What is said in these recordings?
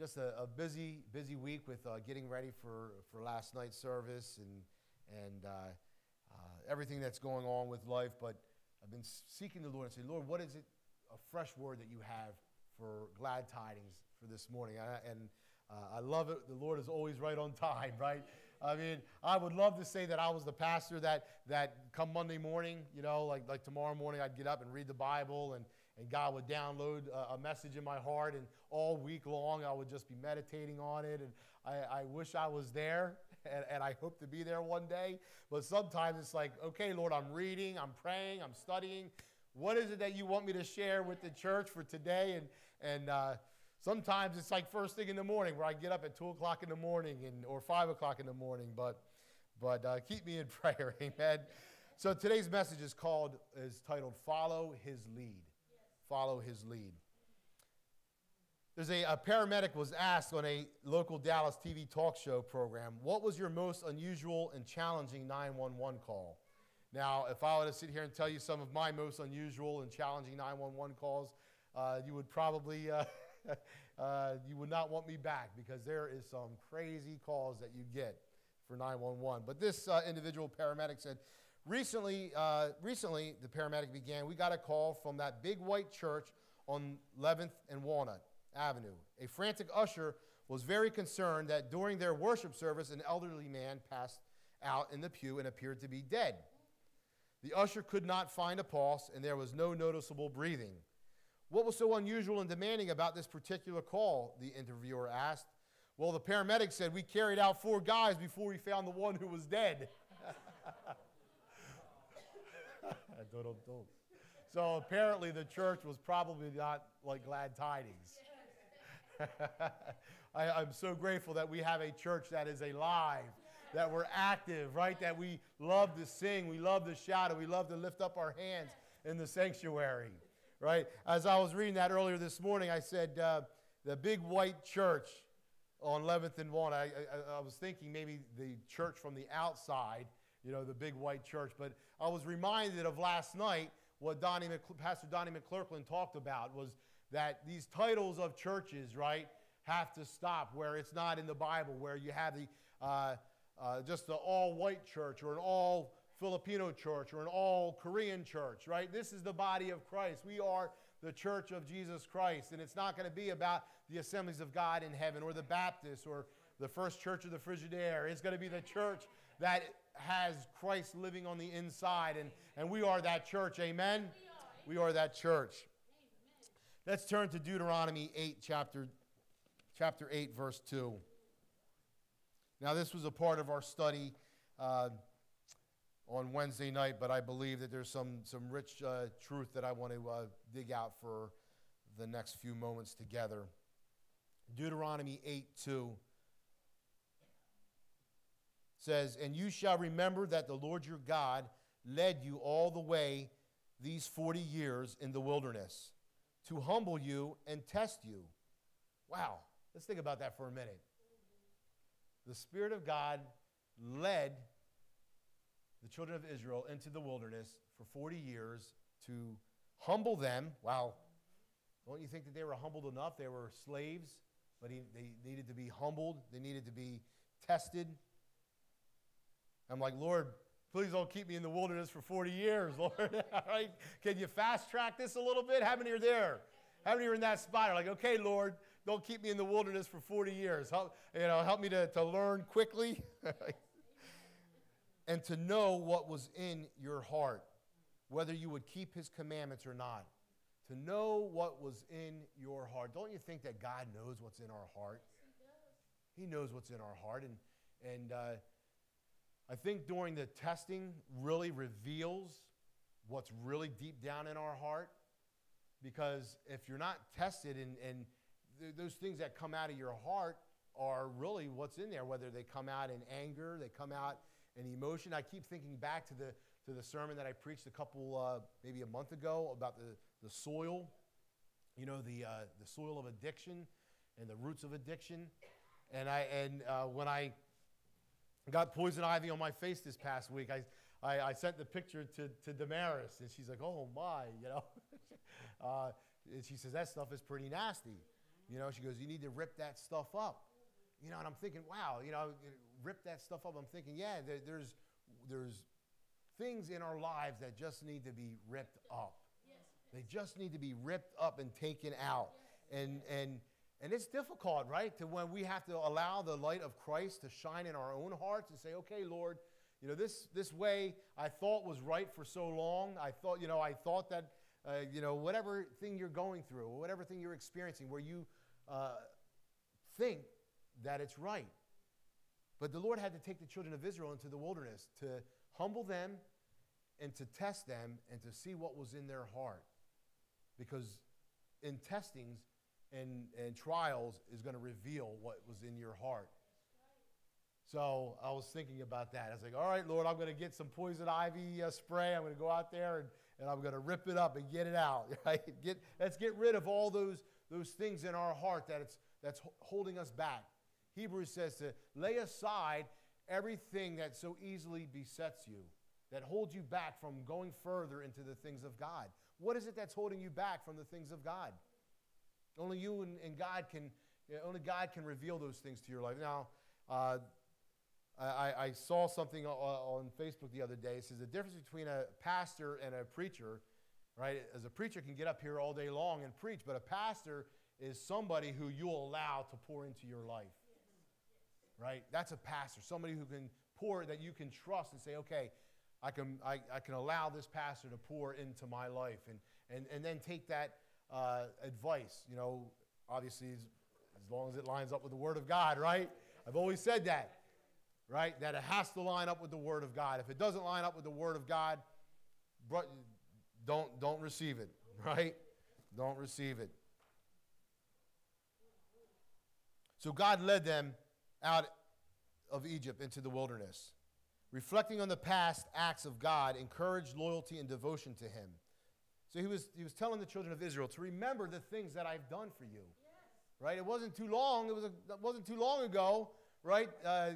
just a, a, busy, busy week with uh, getting ready for, for last night's service and, and uh, uh, everything that's going on with life. But I've been seeking the Lord and saying, Lord, what is it, a fresh word that you have for glad tidings for this morning? I, and uh, I love it. The Lord is always right on time, right? I mean, I would love to say that I was the pastor that, that come Monday morning, you know, like, like tomorrow morning, I'd get up and read the Bible and, and God would download a, message in my heart. And all week long, I would just be meditating on it. And I, I wish I was there, and, and I hope to be there one day. But sometimes it's like, okay, Lord, I'm reading, I'm praying, I'm studying. What is it that you want me to share with the church for today? And, and, uh, Sometimes it's like first thing in the morning where I get up at 2 o'clock in the morning and, or 5 o'clock in the morning, but, but uh, keep me in prayer, amen. So today's message is called, is titled Follow His Lead. Follow His Lead. There's a, a paramedic was asked on a local Dallas TV talk show program, what was your most unusual and challenging 911 call? Now, if I were to sit here and tell you some of my most unusual and challenging 911 calls, uh, you would probably uh, uh, you would not want me back because there is some crazy calls that you get for 911. But this uh, individual paramedic said, recently, uh, recently the paramedic began, we got a call from that big white church on 11th and Walnut Avenue. A frantic usher was very concerned that during their worship service, an elderly man passed out in the pew and appeared to be dead. The usher could not find a pulse, and there was no noticeable breathing. What was so unusual and demanding about this particular call? The interviewer asked. Well, the paramedic said, We carried out four guys before we found the one who was dead. so apparently the church was probably not like glad tidings. I, am so grateful that we have a church that is alive, that we're active, right? That we love to sing, we love to shout, and we love to lift up our hands in the sanctuary right? As I was reading that earlier this morning, I said uh, the big white church on 11th and 1. I, I, I, was thinking maybe the church from the outside, you know, the big white church. But I was reminded of last night what Donnie Pastor Donnie McClurkin talked about was that these titles of churches, right, have to stop where it's not in the Bible, where you have the uh, uh, just the all white church or an all Filipino church or an all Korean church, right? This is the body of Christ. We are the church of Jesus Christ. And it's not going to be about the assemblies of God in heaven or the Baptists or the first church of the Frigidaire. It's going to be the church that has Christ living on the inside. And, and we are that church. Amen? We are that church. Let's turn to Deuteronomy 8, chapter, chapter 8, verse 2. Now, this was a part of our study. Uh, on Wednesday night, but I believe that there's some, some rich uh, truth that I want to uh, dig out for the next few moments together. Deuteronomy 8 2 says, And you shall remember that the Lord your God led you all the way these 40 years in the wilderness to humble you and test you. Wow, let's think about that for a minute. The Spirit of God led the children of Israel into the wilderness for 40 years to humble them. Wow. Don't you think that they were humbled enough? They were slaves, but he, they needed to be humbled, they needed to be tested. I'm like, Lord, please don't keep me in the wilderness for 40 years, Lord. Can you fast track this a little bit? How many are there? How many are in that spot? Are like, okay, Lord, don't keep me in the wilderness for 40 years. Help, you know, help me to, to learn quickly. and to know what was in your heart, whether you would keep his commandments or not. To know what was in your heart. Don't you think that God knows what's in our heart? He knows what's in our heart. And, and uh, I think during the testing really reveals what's really deep down in our heart. Because if you're not tested and, and th- those things that come out of your heart are really what's in there, whether they come out in anger, they come out in emotion. I keep thinking back to the, to the sermon that I preached a couple, uh, maybe a month ago about the, the soil, you know, the, uh, the soil of addiction and the roots of addiction. And, I, and uh, when I got poison ivy on my face this past week, I, I, I, sent the picture to, to Damaris, and she's like, oh my, you know. uh, and she says, that stuff is pretty nasty. You know, she goes, You need to rip that stuff up. You know, and I'm thinking, wow, you know, rip that stuff up. I'm thinking, yeah, there, there's, there's things in our lives that just need to be ripped up. They just need to be ripped up and taken out. And, and, and it's difficult, right? To when we have to allow the light of Christ to shine in our own hearts and say, okay, Lord, you know, this, this way I thought was right for so long. I thought, you know, I thought that, uh, you know, whatever thing you're going through, whatever thing you're experiencing, where you uh, think that it's right. But the Lord had to take the children of Israel into the wilderness to humble them and to test them and to see what was in their heart. Because in testings and, and trials is going to reveal what was in your heart. So I was thinking about that. I was like, all right, Lord, I'm going to get some poison ivy uh, spray. I'm going to go out there and, and I'm going to rip it up and get it out. Right? Get, let's get rid of all those, those things in our heart that it's, that's holding us back. Hebrews says to lay aside everything that so easily besets you, that holds you back from going further into the things of God. What is it that's holding you back from the things of God? Only you and, and God can, only God can reveal those things to your life. Now, uh, I, I, saw something on Facebook the other day. It says the difference between a pastor and a preacher, right? As a preacher can get up here all day long and preach, but a pastor is somebody who you'll allow to pour into your life right? That's a pastor, somebody who can pour, that you can trust and say, okay, I can, I, I can allow this pastor to pour into my life and, and, and then take that uh, advice, you know, obviously as, as long as it lines up with the Word of God, right? I've always said that, right? That it has to line up with the Word of God. If it doesn't line up with the Word of God, don't, don't receive it, right? Don't receive it. So God led them out of Egypt into the wilderness. Reflecting on the past acts of God encouraged loyalty and devotion to Him. So he was, he was telling the children of Israel to remember the things that I've done for you. Yes. Right? It wasn't too long. It, was a, it wasn't too long ago, right? Uh,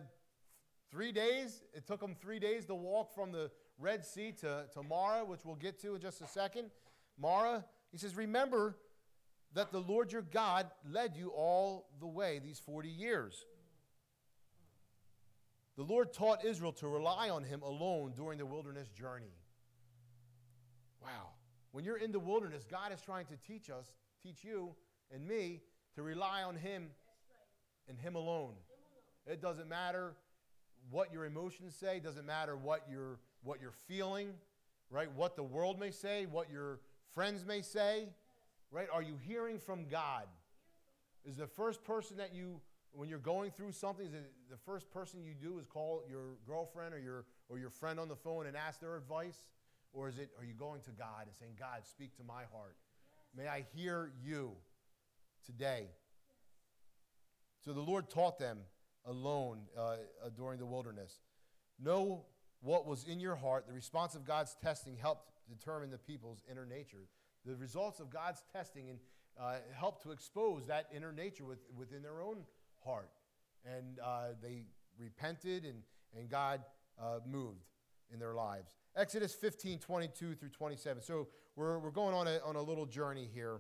three days. It took them three days to walk from the Red Sea to, to Marah, which we'll get to in just a second. Marah, he says, Remember that the Lord your God led you all the way these 40 years. The Lord taught Israel to rely on him alone during the wilderness journey. Wow. When you're in the wilderness, God is trying to teach us, teach you and me to rely on him and him alone. It doesn't matter what your emotions say, doesn't matter what you're what you're feeling, right? What the world may say, what your friends may say, right? Are you hearing from God? Is the first person that you when you're going through something, is the first person you do is call your girlfriend or your, or your friend on the phone and ask their advice? Or is it, are you going to God and saying, God, speak to my heart? May I hear you today? So the Lord taught them alone uh, uh, during the wilderness. Know what was in your heart. The response of God's testing helped determine the people's inner nature. The results of God's testing and, uh, helped to expose that inner nature with, within their own heart. And uh, they repented, and, and God uh, moved in their lives. Exodus 15, 22 through 27. So we're, we're going on a, on a little journey here.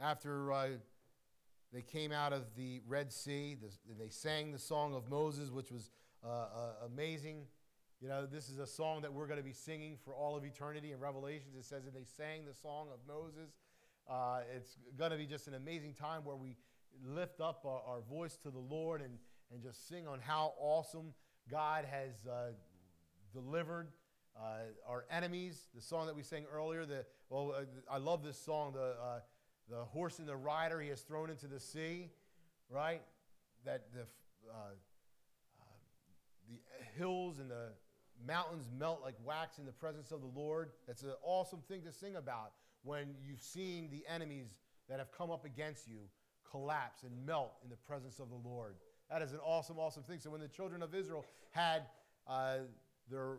After uh, they came out of the Red Sea, the, they sang the song of Moses, which was uh, uh, amazing. You know, this is a song that we're going to be singing for all of eternity. In Revelations, it says that they sang the song of Moses. Uh, it's going to be just an amazing time where we lift up our, our, voice to the Lord and, and just sing on how awesome God has uh, delivered uh, our enemies. The song that we sang earlier, the, well, uh, I love this song, the, uh, the horse and the rider he has thrown into the sea, right? That the, uh, the hills and the mountains melt like wax in the presence of the Lord. That's an awesome thing to sing about when you've seen the enemies that have come up against you collapse and melt in the presence of the Lord. That is an awesome, awesome thing. So when the children of Israel had uh, their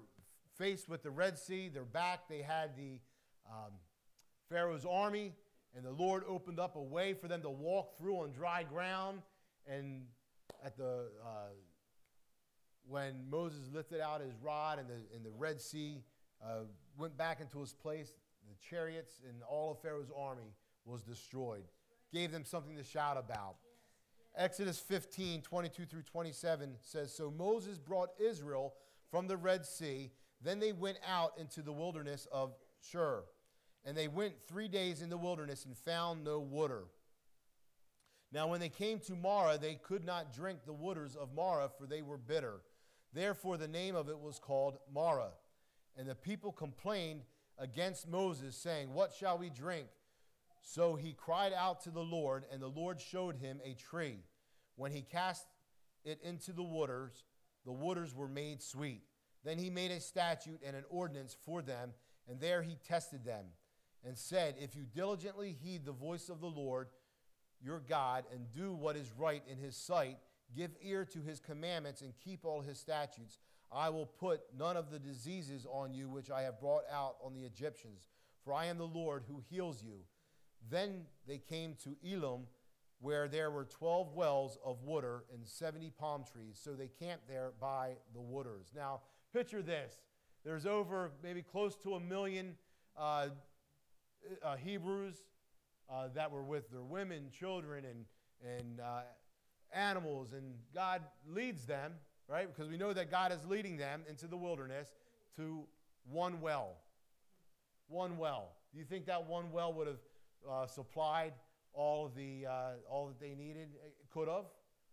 faced with the Red Sea, their back, they had the um, Pharaoh's army, and the Lord opened up a way for them to walk through on dry ground. And at the uh, when Moses lifted out his rod and the, and the Red Sea uh, went back into his place, the chariots and all of Pharaoh's army was destroyed. Gave them something to shout about. Exodus 15, 22 through 27 says So Moses brought Israel from the Red Sea. Then they went out into the wilderness of Shur. And they went three days in the wilderness and found no water. Now, when they came to Marah, they could not drink the waters of Marah, for they were bitter. Therefore, the name of it was called Marah. And the people complained against Moses, saying, What shall we drink? So he cried out to the Lord, and the Lord showed him a tree. When he cast it into the waters, the waters were made sweet. Then he made a statute and an ordinance for them, and there he tested them, and said, If you diligently heed the voice of the Lord your God, and do what is right in his sight, give ear to his commandments, and keep all his statutes, I will put none of the diseases on you which I have brought out on the Egyptians, for I am the Lord who heals you. Then they came to Elim, where there were 12 wells of water and 70 palm trees. So they camped there by the waters. Now, picture this there's over maybe close to a million uh, uh, Hebrews uh, that were with their women, children, and, and uh, animals, and God leads them, right? Because we know that God is leading them into the wilderness to one well. One well. Do you think that one well would have uh, supplied all of the uh, all that they needed. It could have,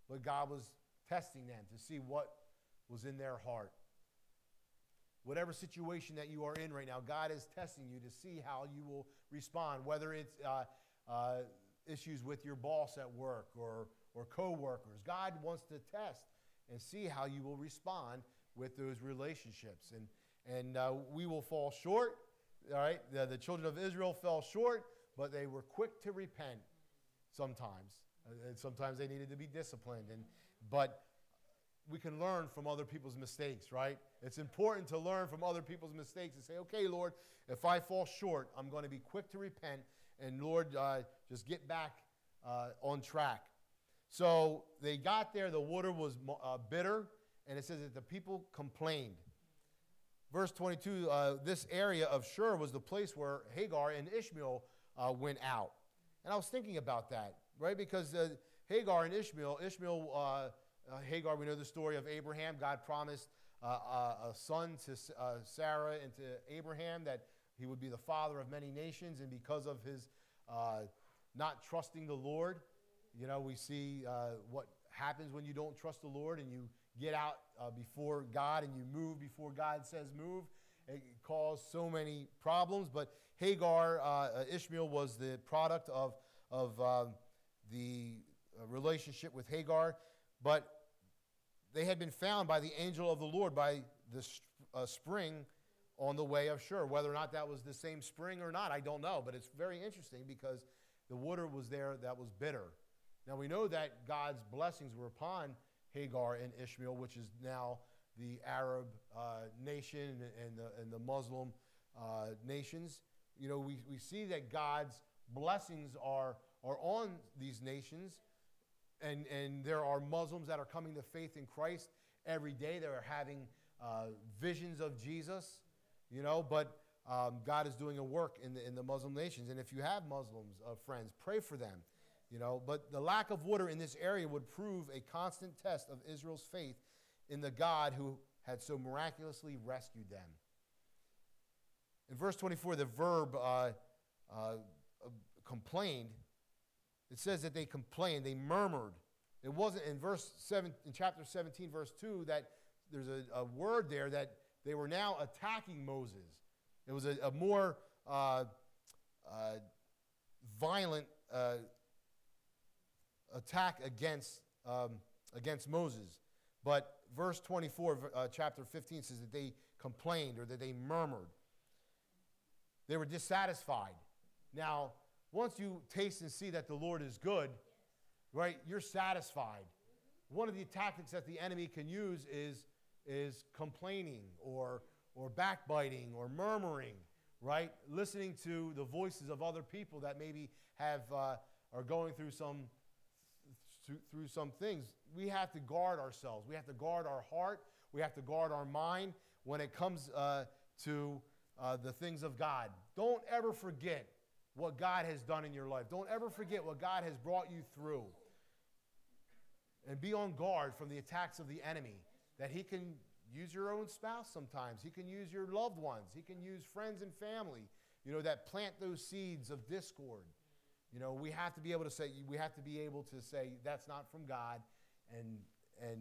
but God was testing them to see what was in their heart. Whatever situation that you are in right now, God is testing you to see how you will respond. Whether it's uh, uh, issues with your boss at work or or coworkers, God wants to test and see how you will respond with those relationships. And and uh, we will fall short. All right, the, the children of Israel fell short but they were quick to repent sometimes. Uh, and sometimes they needed to be disciplined. And, but we can learn from other people's mistakes, right? It's important to learn from other people's mistakes and say, okay, Lord, if I fall short, I'm going to be quick to repent. And Lord, uh, just get back uh, on track. So they got there, the water was uh, bitter, and it says that the people complained. Verse 22 uh, this area of Shur was the place where Hagar and Ishmael uh, went out. And I was thinking about that, right? Because uh, Hagar and Ishmael, Ishmael, uh, uh Hagar, we know the story of Abraham. God promised uh, uh, a son to Sarah and to Abraham that he would be the father of many nations. And because of his not trusting the Lord, you know, we see what happens when you don't trust the Lord and you get out before God and you move before God says move. It caused so many problems, but Hagar, uh, uh, Ishmael was the product of, of uh, the uh, relationship with Hagar, but they had been found by the angel of the Lord by the uh, spring on the way of Shur. Whether or not that was the same spring or not, I don't know, but it's very interesting because the water was there that was bitter. Now we know that God's blessings were upon Hagar and Ishmael, which is now the Arab uh, nation and the, and the Muslim uh, nations you know, we, we see that God's blessings are, are on these nations, and, and there are Muslims that are coming to faith in Christ every day. They are having uh, visions of Jesus, you know, but um, God is doing a work in the, in the Muslim nations. And if you have Muslims uh, friends, pray for them, you know. But the lack of water in this area would prove a constant test of Israel's faith in the God who had so miraculously rescued them. In verse 24, the verb uh, uh, complained. It says that they complained, they murmured. It wasn't in verse 7, in chapter 17, verse 2, that there's a, a word there that they were now attacking Moses. It was a, a more uh, uh violent uh, attack against, um, against Moses. But verse 24, uh, chapter 15 says that they complained or that they murmured. They were dissatisfied. Now, once you taste and see that the Lord is good, right, you're satisfied. One of the tactics that the enemy can use is, is complaining or, or backbiting or murmuring, right? Listening to the voices of other people that maybe have, uh, are going through some, through some things. We have to guard ourselves. We have to guard our heart. We have to guard our mind when it comes uh, to uh, the things of God. Don't ever forget what God has done in your life. Don't ever forget what God has brought you through. And be on guard from the attacks of the enemy that he can use your own spouse sometimes. He can use your loved ones. He can use friends and family, you know, that plant those seeds of discord. You know, we have to be able to say we have to be able to say that's not from God and and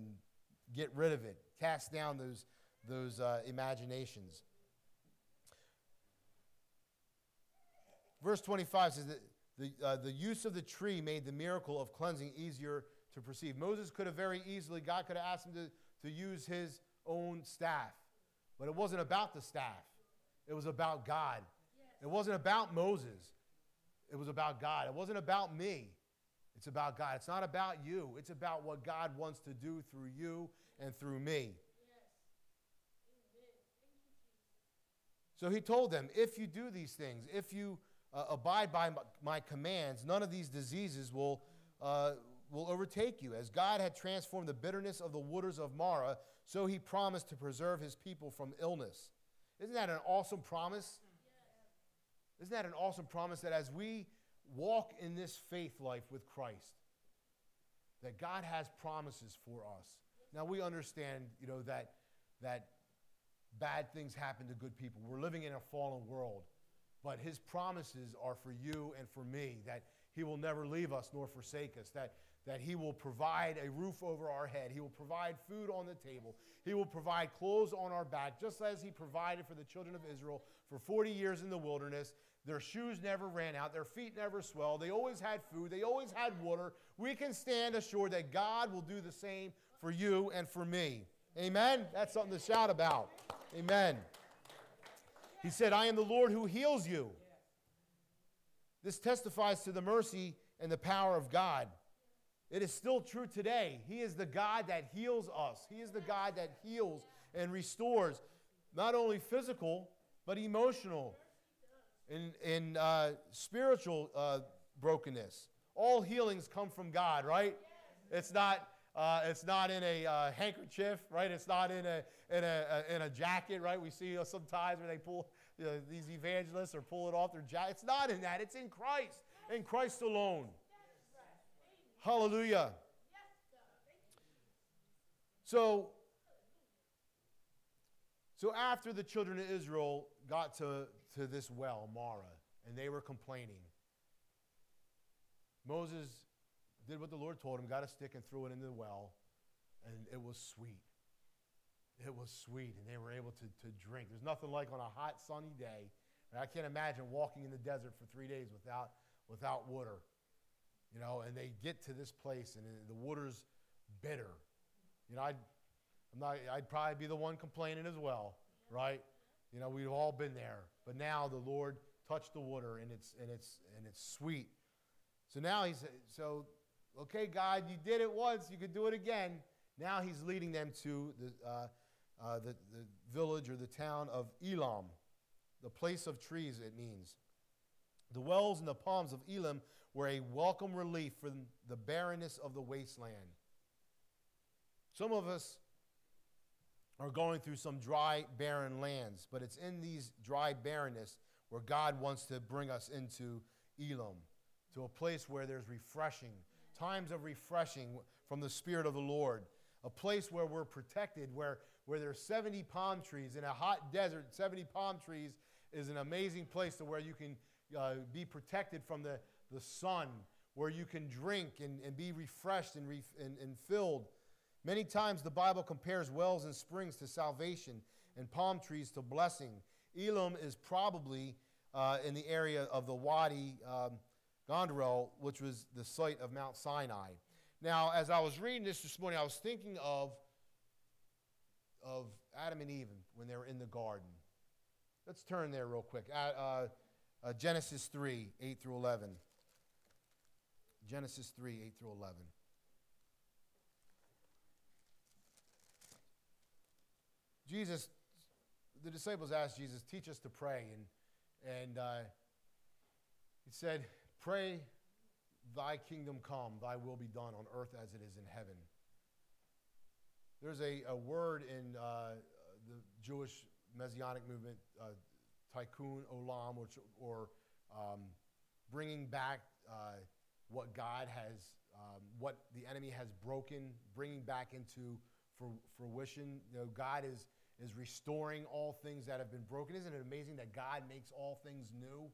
get rid of it. Cast down those those uh, imaginations. Verse 25 says that the, uh, the use of the tree made the miracle of cleansing easier to perceive. Moses could have very easily, God could have asked him to, to use his own staff, but it wasn't about the staff, it was about God. It wasn't about Moses, it was about God. It wasn't about me. It's about God. It's not about you. It's about what God wants to do through you and through me. So he told them, if you do these things, if you uh, abide by my commands, none of these diseases will, uh, will overtake you. As God had transformed the bitterness of the waters of Marah, so he promised to preserve his people from illness. Isn't that an awesome promise? Isn't that an awesome promise that as we walk in this faith life with Christ, that God has promises for us. Now we understand, you know, that that bad things happen to good people. We're living in a fallen world. But his promises are for you and for me that he will never leave us nor forsake us, that, that he will provide a roof over our head, he will provide food on the table, he will provide clothes on our back, just as he provided for the children of Israel for 40 years in the wilderness. Their shoes never ran out, their feet never swelled, they always had food, they always had water. We can stand assured that God will do the same for you and for me. Amen? That's something to shout about. Amen. He said, I am the Lord who heals you. This testifies to the mercy and the power of God. It is still true today. He is the God that heals us, He is the God that heals and restores not only physical, but emotional and, and uh, spiritual uh, brokenness. All healings come from God, right? It's not. Uh, it's not in a uh, handkerchief, right? It's not in a, in, a, a, in a jacket, right? We see sometimes where they pull, you know, these evangelists or pull it off their jacket. It's not in that. It's in Christ, in Christ alone. Hallelujah. So, so after the children of Israel got to, to this well, Marah, and they were complaining, Moses did what the Lord told him, got a stick and threw it into the well, and it was sweet. It was sweet, and they were able to, to drink. There's nothing like on a hot, sunny day. I can't imagine walking in the desert for three days without, without water. You know, and they get to this place, and the water's bitter. You know, I'd, I'm not, I'd probably be the one complaining as well, right? You know, we've all been there. But now the Lord touched the water, and it's, and it's, and it's sweet. So now he's, so Okay, God, you did it once, you could do it again. Now he's leading them to the, uh, uh, the, the village or the town of Elim, the place of trees, it means. The wells and the palms of Elim were a welcome relief from the barrenness of the wasteland. Some of us are going through some dry, barren lands, but it's in these dry barrenness where God wants to bring us into Elim, to a place where there's refreshing, times of refreshing from the Spirit of the Lord, a place where we're protected, where, where there's 70 palm trees. In a hot desert, 70 palm trees is an amazing place to where you can uh, be protected from the, the sun, where you can drink and, and be refreshed and, re- and, and filled. Many times the Bible compares wells and springs to salvation and palm trees to blessing. Elim is probably uh, in the area of the Wadi um, Ghoronda, which was the site of Mount Sinai. Now, as I was reading this this morning, I was thinking of, of Adam and Eve when they were in the garden. Let's turn there real quick. Uh, uh, Genesis 3, 8 through 11. Genesis 3, 8 through 11. Jesus, the disciples asked Jesus, teach us to pray. And, and uh, he said, Pray, Thy kingdom come, Thy will be done on earth as it is in heaven. There's a, a word in uh, the Jewish Messianic movement, uh, tikkun olam, which, or um, bringing back uh, what God has, um, what the enemy has broken, bringing back into fruition. You know, God is, is restoring all things that have been broken. Isn't it amazing that God makes all things new?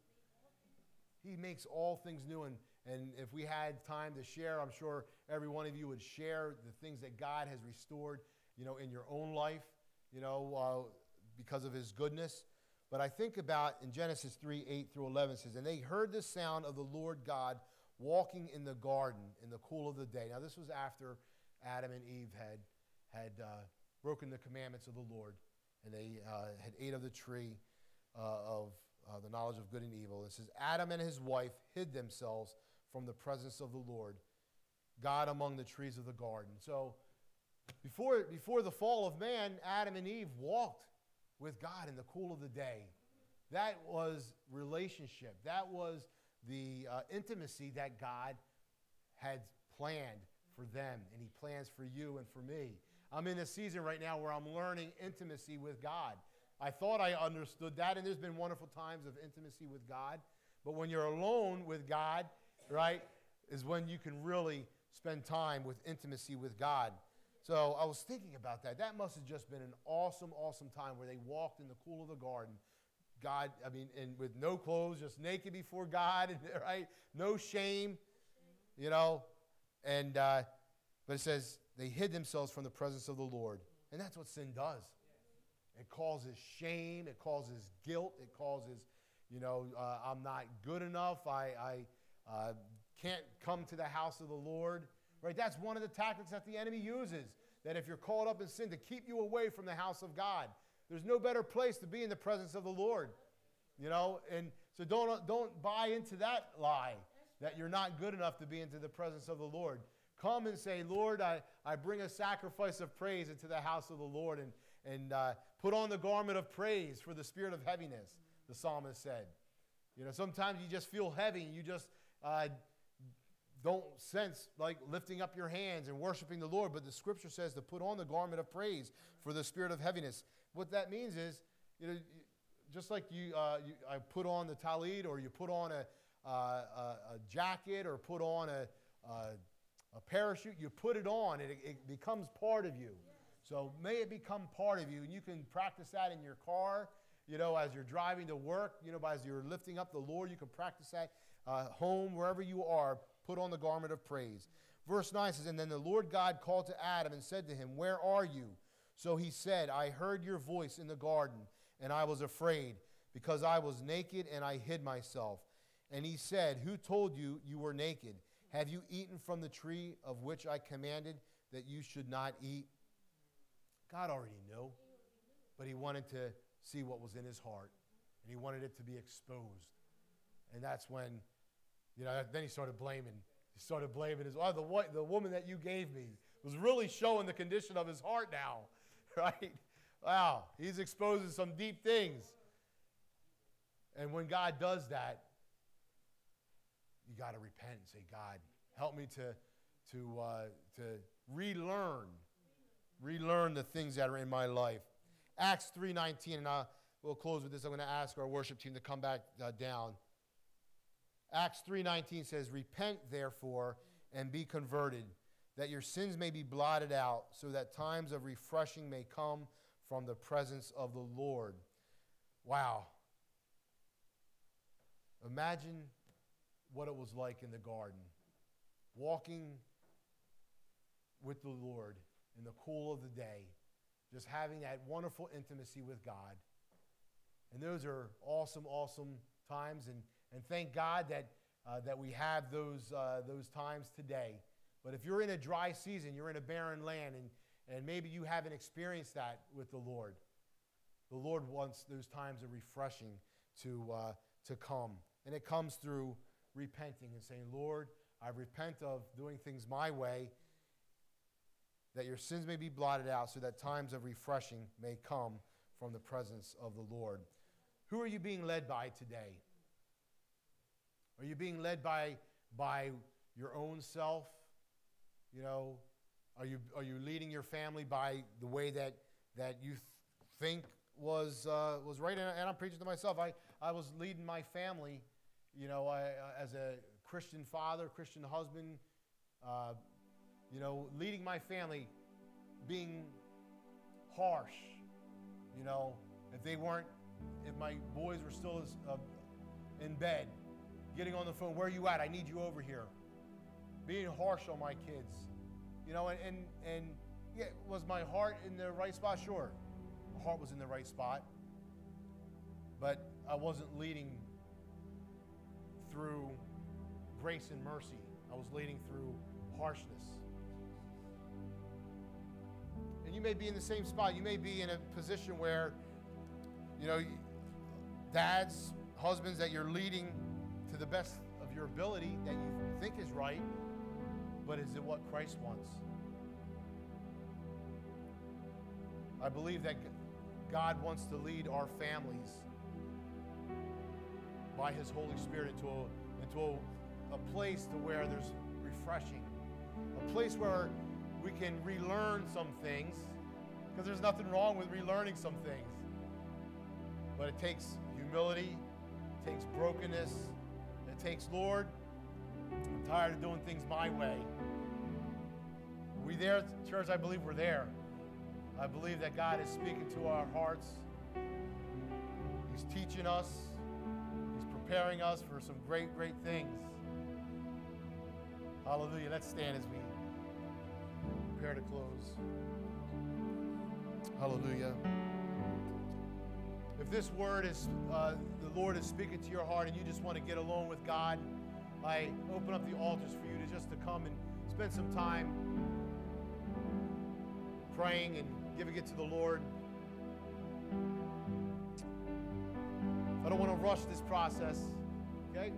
He makes all things new. And, and if we had time to share, I'm sure every one of you would share the things that God has restored, you know, in your own life, you know, uh, because of his goodness. But I think about in Genesis 3 8 through 11 says, And they heard the sound of the Lord God walking in the garden in the cool of the day. Now, this was after Adam and Eve had, had uh, broken the commandments of the Lord, and they uh, had ate of the tree uh, of uh, the knowledge of good and evil. It says, Adam and his wife hid themselves from the presence of the Lord, God among the trees of the garden. So, before, before the fall of man, Adam and Eve walked with God in the cool of the day. That was relationship. That was the uh, intimacy that God had planned for them, and He plans for you and for me. I'm in a season right now where I'm learning intimacy with God. I thought I understood that, and there's been wonderful times of intimacy with God. But when you're alone with God, right, is when you can really spend time with intimacy with God. So I was thinking about that. That must have just been an awesome, awesome time where they walked in the cool of the garden. God, I mean, and with no clothes, just naked before God, right? No shame, you know. And uh, but it says they hid themselves from the presence of the Lord, and that's what sin does. It causes shame. It causes guilt. It causes, you know, uh, I'm not good enough. I, I uh, can't come to the house of the Lord. Right? That's one of the tactics that the enemy uses. That if you're caught up in sin, to keep you away from the house of God. There's no better place to be in the presence of the Lord. You know, and so don't, don't buy into that lie that you're not good enough to be into the presence of the Lord. Come and say, Lord, I, I bring a sacrifice of praise into the house of the Lord and, and uh, put on the garment of praise for the spirit of heaviness, the psalmist said. You know, sometimes you just feel heavy and you just uh, don't sense like lifting up your hands and worshiping the Lord, but the scripture says to put on the garment of praise for the spirit of heaviness. What that means is, you know, just like you, uh, you I put on the talit or you put on a, uh, a, a, jacket or put on a, a, parachute, you put it on, it, it becomes part of you. So may it become part of you, and you can practice that in your car. You know, as you're driving to work, you know, as you're lifting up the Lord, you can practice that uh, home, wherever you are put on the garment of praise. Verse 9 says, And then the Lord God called to Adam and said to him, Where are you? So he said, I heard your voice in the garden, and I was afraid, because I was naked and I hid myself. And he said, Who told you you were naked? Have you eaten from the tree of which I commanded that you should not eat? God already knew, but he wanted to see what was in his heart, and he wanted it to be exposed. And that's when you know, then he started blaming. He started blaming his, oh, the, the woman that you gave me was really showing the condition of his heart now, right? Wow, he's exposing some deep things. And when God does that, you got to repent and say, God, help me to, to, uh, to relearn, relearn the things that are in my life. Acts 3.19, and I, we'll close with this. I'm going to ask our worship team to come back uh, down. Acts 3:19 says, "Repent therefore and be converted, that your sins may be blotted out, so that times of refreshing may come from the presence of the Lord." Wow. Imagine what it was like in the garden, walking with the Lord in the cool of the day, just having that wonderful intimacy with God. And those are awesome, awesome times. And and thank God that, uh, that we have those, uh, those times today. But if you're in a dry season, you're in a barren land, and, and maybe you haven't experienced that with the Lord, the Lord wants those times of refreshing to, uh, to come. And it comes through repenting and saying, Lord, I repent of doing things my way, that your sins may be blotted out, so that times of refreshing may come from the presence of the Lord. Who are you being led by today? Are you being led by, by your own self? You know, are you, are you leading your family by the way that, that you th- think was, uh, was right? And, and I'm preaching to myself. I, I was leading my family you know, I, uh, as a Christian father, Christian husband, uh, you know, leading my family, being harsh, you know, if they weren't, if my boys were still as, uh, in bed, getting on the phone, where are you at? I need you over here. Being harsh on my kids, you know, and, and, and yeah, was my heart in the right spot? Sure. My heart was in the right spot. But I wasn't leading through grace and mercy. I was leading through harshness. And you may be in the same spot. You may be in a position where, you know, dads, husbands, that you're leading to the best of your ability that you think is right, but is it what Christ wants? I believe that God wants to lead our families by His Holy Spirit into a, into a, a place to where there's refreshing, a place where we can relearn some things, because there's nothing wrong with relearning some things. But it takes humility, it takes brokenness, it takes, Lord, I'm tired of doing things my way. We there, church? I believe we're there. I believe that God is speaking to our hearts. He's teaching us. Preparing us for some great, great things. Hallelujah. Let's stand as we prepare to close. Hallelujah. If this word is, uh, the Lord is speaking to your heart and you just want to get alone with God, I open up the altars for you to just to come and spend some time praying and giving it to the Lord. I don't want to rush this process, okay?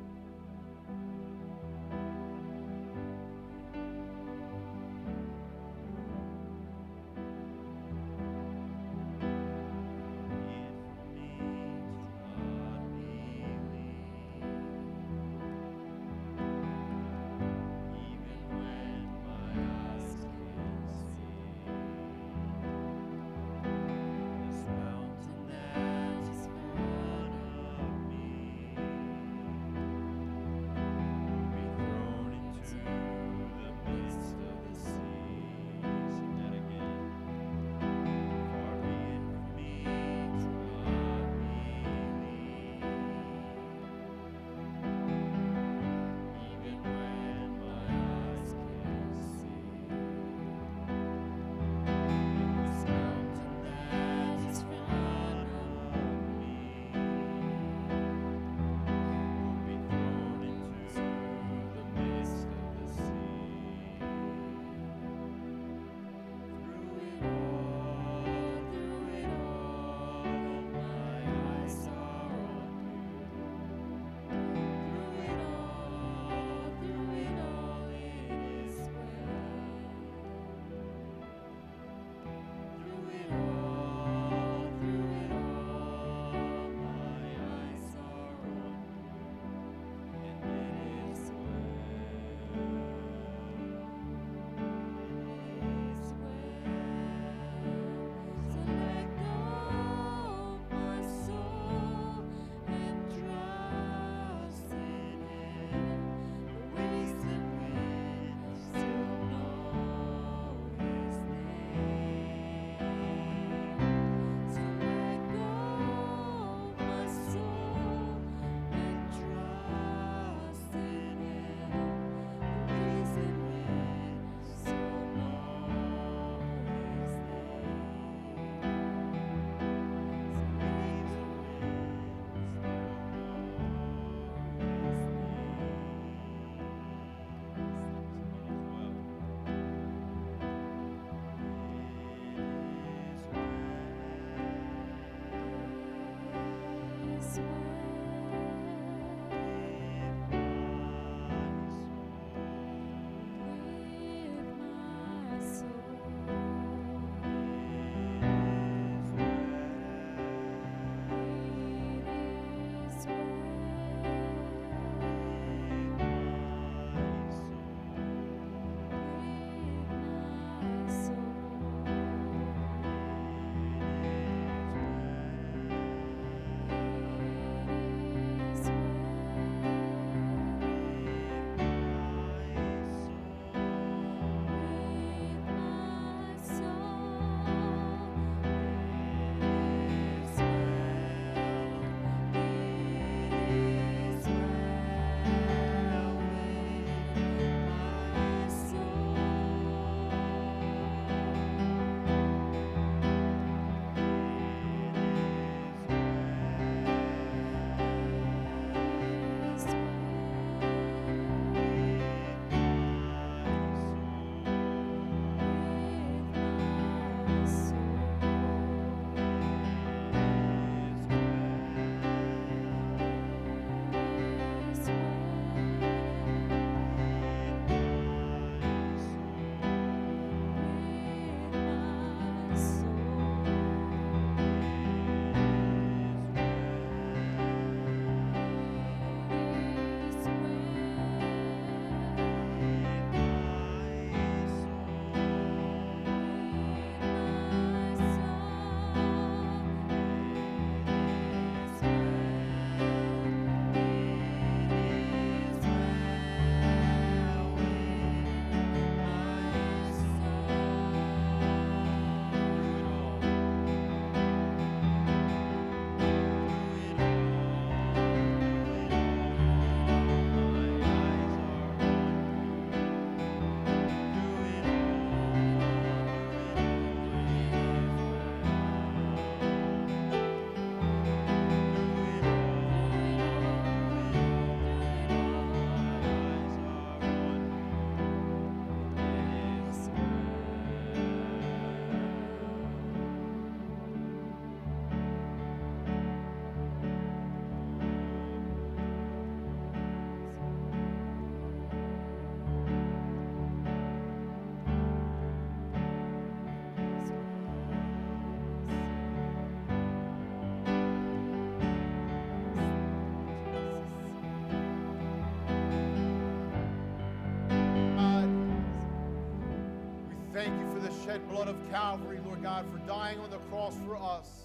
Shed blood of Calvary, Lord God, for dying on the cross for us.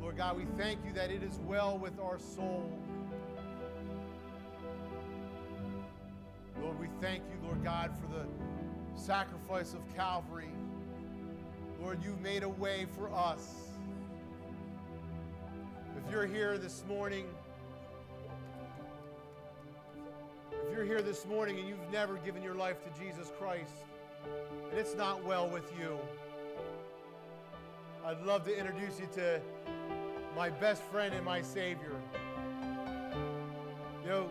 Lord God, we thank you that it is well with our soul. Lord, we thank you, Lord God, for the sacrifice of Calvary. Lord, you've made a way for us. If you're here this morning, if you're here this morning and you've never given your life to Jesus Christ, and it's not well with you, I'd love to introduce you to my best friend and my Savior. You know,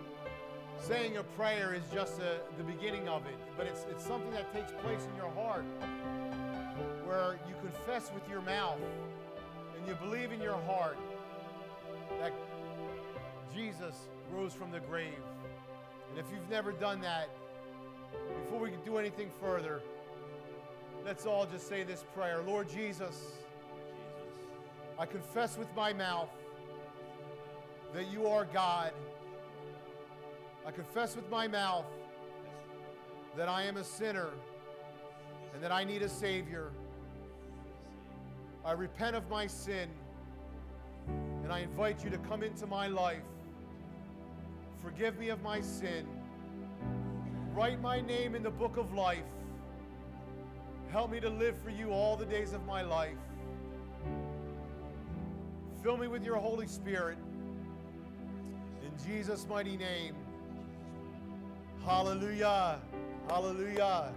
saying a prayer is just a, the beginning of it, but it's, it's something that takes place in your heart where you confess with your mouth and you believe in your heart that Jesus rose from the grave. And if you've never done that, before we can do anything further, let's all just say this prayer Lord Jesus, I confess with my mouth that you are God. I confess with my mouth that I am a sinner and that I need a Savior. I repent of my sin and I invite you to come into my life. Forgive me of my sin. Write my name in the book of life. Help me to live for you all the days of my life. Fill me with your Holy Spirit. In Jesus' mighty name. Hallelujah. Hallelujah.